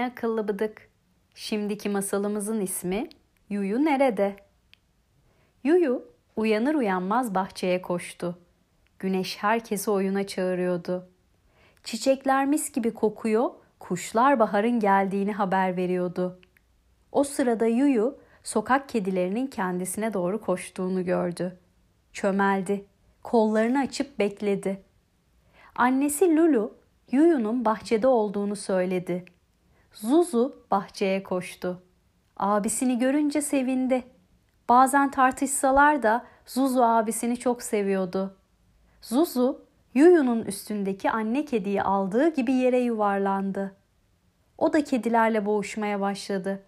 seni akıllı bıdık. Şimdiki masalımızın ismi Yuyu nerede? Yuyu uyanır uyanmaz bahçeye koştu. Güneş herkesi oyuna çağırıyordu. Çiçekler mis gibi kokuyor, kuşlar baharın geldiğini haber veriyordu. O sırada Yuyu sokak kedilerinin kendisine doğru koştuğunu gördü. Çömeldi, kollarını açıp bekledi. Annesi Lulu Yuyu'nun bahçede olduğunu söyledi. Zuzu bahçeye koştu. Abisini görünce sevindi. Bazen tartışsalar da Zuzu abisini çok seviyordu. Zuzu Yuyu'nun üstündeki anne kediyi aldığı gibi yere yuvarlandı. O da kedilerle boğuşmaya başladı.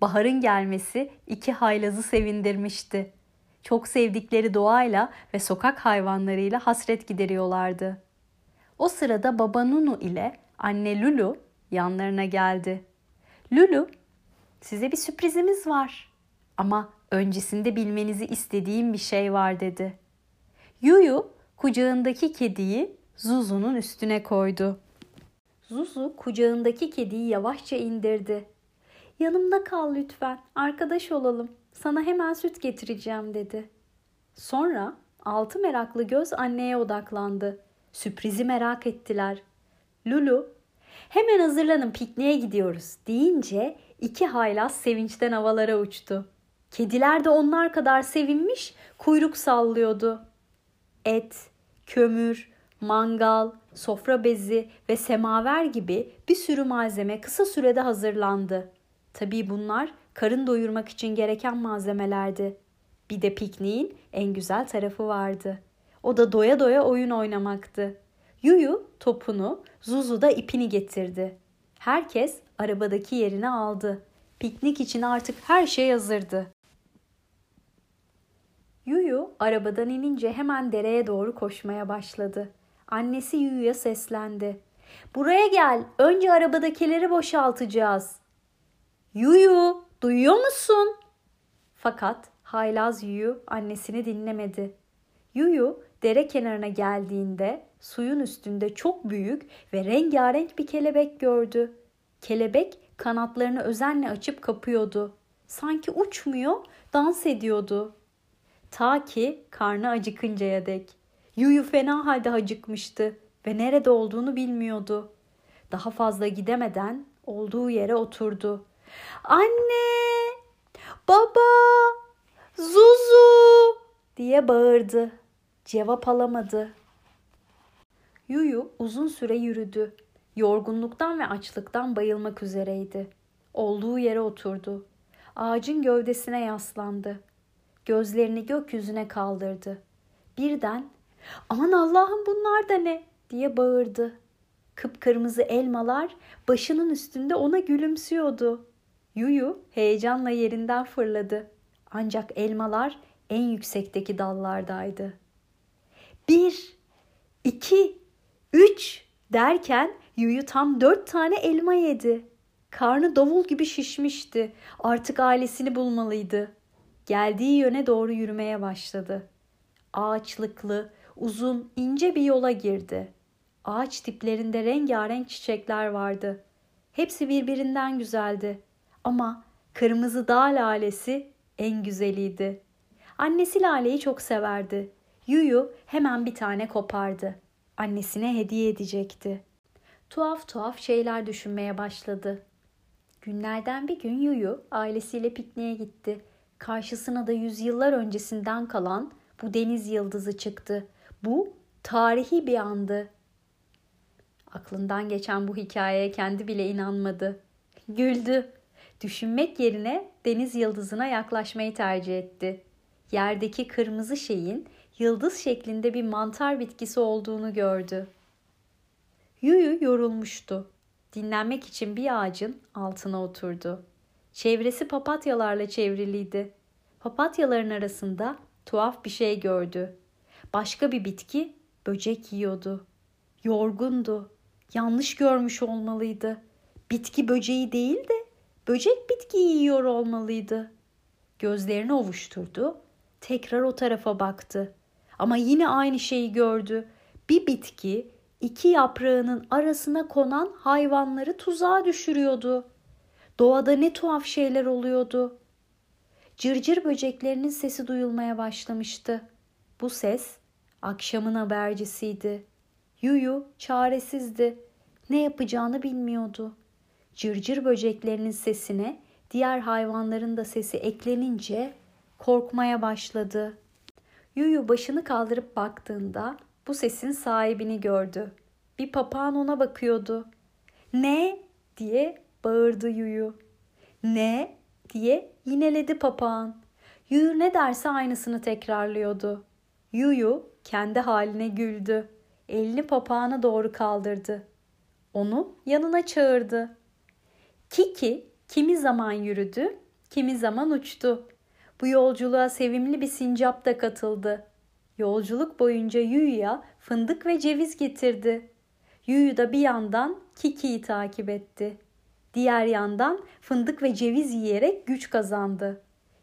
Baharın gelmesi iki haylazı sevindirmişti. Çok sevdikleri doğayla ve sokak hayvanlarıyla hasret gideriyorlardı. O sırada baba Nunu ile anne Lulu yanlarına geldi. Lulu, size bir sürprizimiz var. Ama öncesinde bilmenizi istediğim bir şey var dedi. Yuyu kucağındaki kediyi Zuzu'nun üstüne koydu. Zuzu kucağındaki kediyi yavaşça indirdi. Yanımda kal lütfen, arkadaş olalım. Sana hemen süt getireceğim dedi. Sonra altı meraklı göz anneye odaklandı. Sürprizi merak ettiler. Lulu, hemen hazırlanın pikniğe gidiyoruz deyince iki haylaz sevinçten havalara uçtu. Kediler de onlar kadar sevinmiş, kuyruk sallıyordu. Et, kömür, mangal, sofra bezi ve semaver gibi bir sürü malzeme kısa sürede hazırlandı. Tabii bunlar karın doyurmak için gereken malzemelerdi. Bir de pikniğin en güzel tarafı vardı. O da doya doya oyun oynamaktı. Yuyu topunu, Zuzu da ipini getirdi. Herkes arabadaki yerini aldı. Piknik için artık her şey hazırdı. Yuyu arabadan inince hemen dereye doğru koşmaya başladı. Annesi Yuyu'ya seslendi. Buraya gel, önce arabadakileri boşaltacağız. Yuyu, duyuyor musun? Fakat haylaz Yuyu annesini dinlemedi. Yuyu dere kenarına geldiğinde suyun üstünde çok büyük ve rengarenk bir kelebek gördü. Kelebek kanatlarını özenle açıp kapıyordu. Sanki uçmuyor, dans ediyordu. Ta ki karnı acıkıncaya dek. Yuyu fena halde acıkmıştı ve nerede olduğunu bilmiyordu. Daha fazla gidemeden olduğu yere oturdu. Anne! Baba! Zuzu! diye bağırdı. Cevap alamadı. Yuyu uzun süre yürüdü. Yorgunluktan ve açlıktan bayılmak üzereydi. Olduğu yere oturdu. Ağacın gövdesine yaslandı. Gözlerini gökyüzüne kaldırdı. Birden "Aman Allah'ım bunlar da ne?" diye bağırdı. Kıpkırmızı elmalar başının üstünde ona gülümsüyordu. Yuyu heyecanla yerinden fırladı. Ancak elmalar en yüksekteki dallardaydı. Bir, iki, üç derken Yuyu tam dört tane elma yedi. Karnı davul gibi şişmişti. Artık ailesini bulmalıydı. Geldiği yöne doğru yürümeye başladı. Ağaçlıklı, uzun, ince bir yola girdi. Ağaç tiplerinde rengarenk çiçekler vardı. Hepsi birbirinden güzeldi. Ama kırmızı dağ lalesi en güzeliydi. Annesi laleyi çok severdi. Yuyu hemen bir tane kopardı. Annesine hediye edecekti. Tuhaf tuhaf şeyler düşünmeye başladı. Günlerden bir gün Yuyu ailesiyle pikniğe gitti. Karşısına da yüzyıllar öncesinden kalan bu deniz yıldızı çıktı. Bu tarihi bir andı. Aklından geçen bu hikayeye kendi bile inanmadı. Güldü. Düşünmek yerine deniz yıldızına yaklaşmayı tercih etti. Yerdeki kırmızı şeyin yıldız şeklinde bir mantar bitkisi olduğunu gördü. Yuyu yorulmuştu. Dinlenmek için bir ağacın altına oturdu. Çevresi papatyalarla çevriliydi. Papatyaların arasında tuhaf bir şey gördü. Başka bir bitki böcek yiyordu. Yorgundu. Yanlış görmüş olmalıydı. Bitki böceği değil de böcek bitkiyi yiyor olmalıydı. Gözlerini ovuşturdu. Tekrar o tarafa baktı. Ama yine aynı şeyi gördü. Bir bitki iki yaprağının arasına konan hayvanları tuzağa düşürüyordu. Doğada ne tuhaf şeyler oluyordu. Cırcır böceklerinin sesi duyulmaya başlamıştı. Bu ses akşamın habercisiydi. Yuyu çaresizdi. Ne yapacağını bilmiyordu. Cırcır böceklerinin sesine diğer hayvanların da sesi eklenince korkmaya başladı. Yuyu başını kaldırıp baktığında bu sesin sahibini gördü. Bir papağan ona bakıyordu. Ne diye bağırdı Yuyu. Ne diye yineledi papağan. Yuyu ne derse aynısını tekrarlıyordu. Yuyu kendi haline güldü. Elini papağana doğru kaldırdı. Onu yanına çağırdı. Kiki kimi zaman yürüdü, kimi zaman uçtu. Bu yolculuğa sevimli bir sincap da katıldı. Yolculuk boyunca Yuyu'ya fındık ve ceviz getirdi. Yuyu da bir yandan Kiki'yi takip etti. Diğer yandan fındık ve ceviz yiyerek güç kazandı.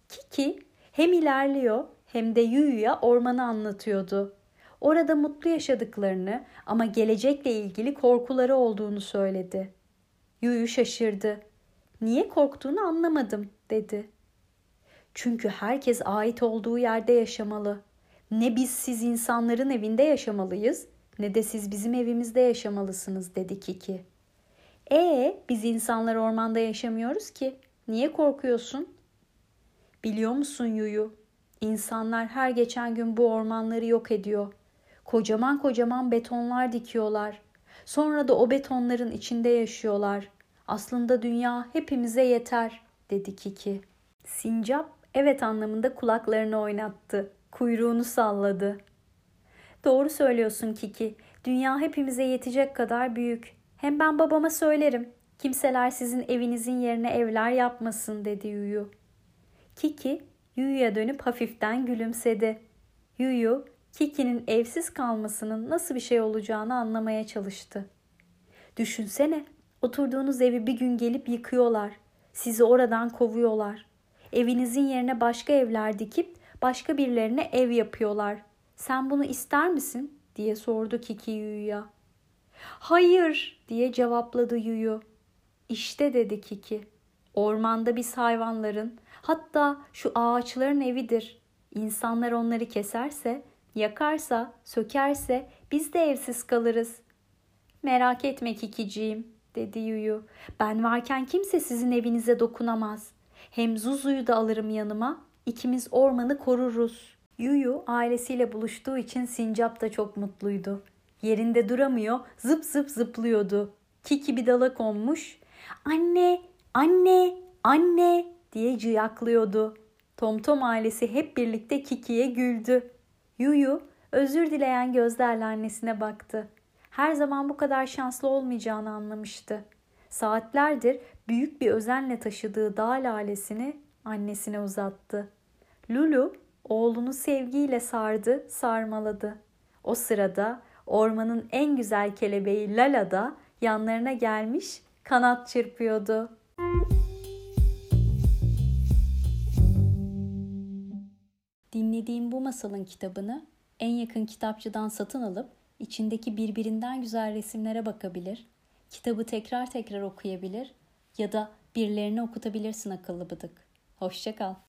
Kiki hem ilerliyor hem de Yuyu'ya ormanı anlatıyordu. Orada mutlu yaşadıklarını ama gelecekle ilgili korkuları olduğunu söyledi. Yuyu şaşırdı. Niye korktuğunu anlamadım dedi. Çünkü herkes ait olduğu yerde yaşamalı. Ne biz siz insanların evinde yaşamalıyız ne de siz bizim evimizde yaşamalısınız dedi Kiki. E biz insanlar ormanda yaşamıyoruz ki. Niye korkuyorsun? Biliyor musun Yuyu? İnsanlar her geçen gün bu ormanları yok ediyor. Kocaman kocaman betonlar dikiyorlar. Sonra da o betonların içinde yaşıyorlar. Aslında dünya hepimize yeter, dedi Kiki. Sincap evet anlamında kulaklarını oynattı. Kuyruğunu salladı. Doğru söylüyorsun Kiki. Dünya hepimize yetecek kadar büyük. Hem ben babama söylerim. Kimseler sizin evinizin yerine evler yapmasın dedi Yuyu. Kiki Yuyu'ya dönüp hafiften gülümsedi. Yuyu, Kiki'nin evsiz kalmasının nasıl bir şey olacağını anlamaya çalıştı. Düşünsene, oturduğunuz evi bir gün gelip yıkıyorlar. Sizi oradan kovuyorlar. Evinizin yerine başka evler dikip başka birilerine ev yapıyorlar. Sen bunu ister misin? diye sordu Kiki Yuyu'ya. Hayır diye cevapladı Yuyu. İşte dedi Kiki. Ormanda biz hayvanların hatta şu ağaçların evidir. İnsanlar onları keserse, yakarsa, sökerse biz de evsiz kalırız. Merak etme Kikiciğim dedi Yuyu. Ben varken kimse sizin evinize dokunamaz. Hem Zuzu'yu da alırım yanıma. İkimiz ormanı koruruz. Yuyu ailesiyle buluştuğu için Sincap da çok mutluydu. Yerinde duramıyor, zıp zıp zıplıyordu. Kiki bir dala konmuş. Anne, anne, anne diye cıyaklıyordu. Tomtom ailesi hep birlikte Kiki'ye güldü. Yuyu özür dileyen gözlerle annesine baktı. Her zaman bu kadar şanslı olmayacağını anlamıştı. Saatlerdir büyük bir özenle taşıdığı dağ lalesini annesine uzattı. Lulu oğlunu sevgiyle sardı, sarmaladı. O sırada ormanın en güzel kelebeği Lala da yanlarına gelmiş kanat çırpıyordu. Dinlediğim bu masalın kitabını en yakın kitapçıdan satın alıp içindeki birbirinden güzel resimlere bakabilir, kitabı tekrar tekrar okuyabilir ya da birilerine okutabilirsin akıllı bıdık. Hoşçakal.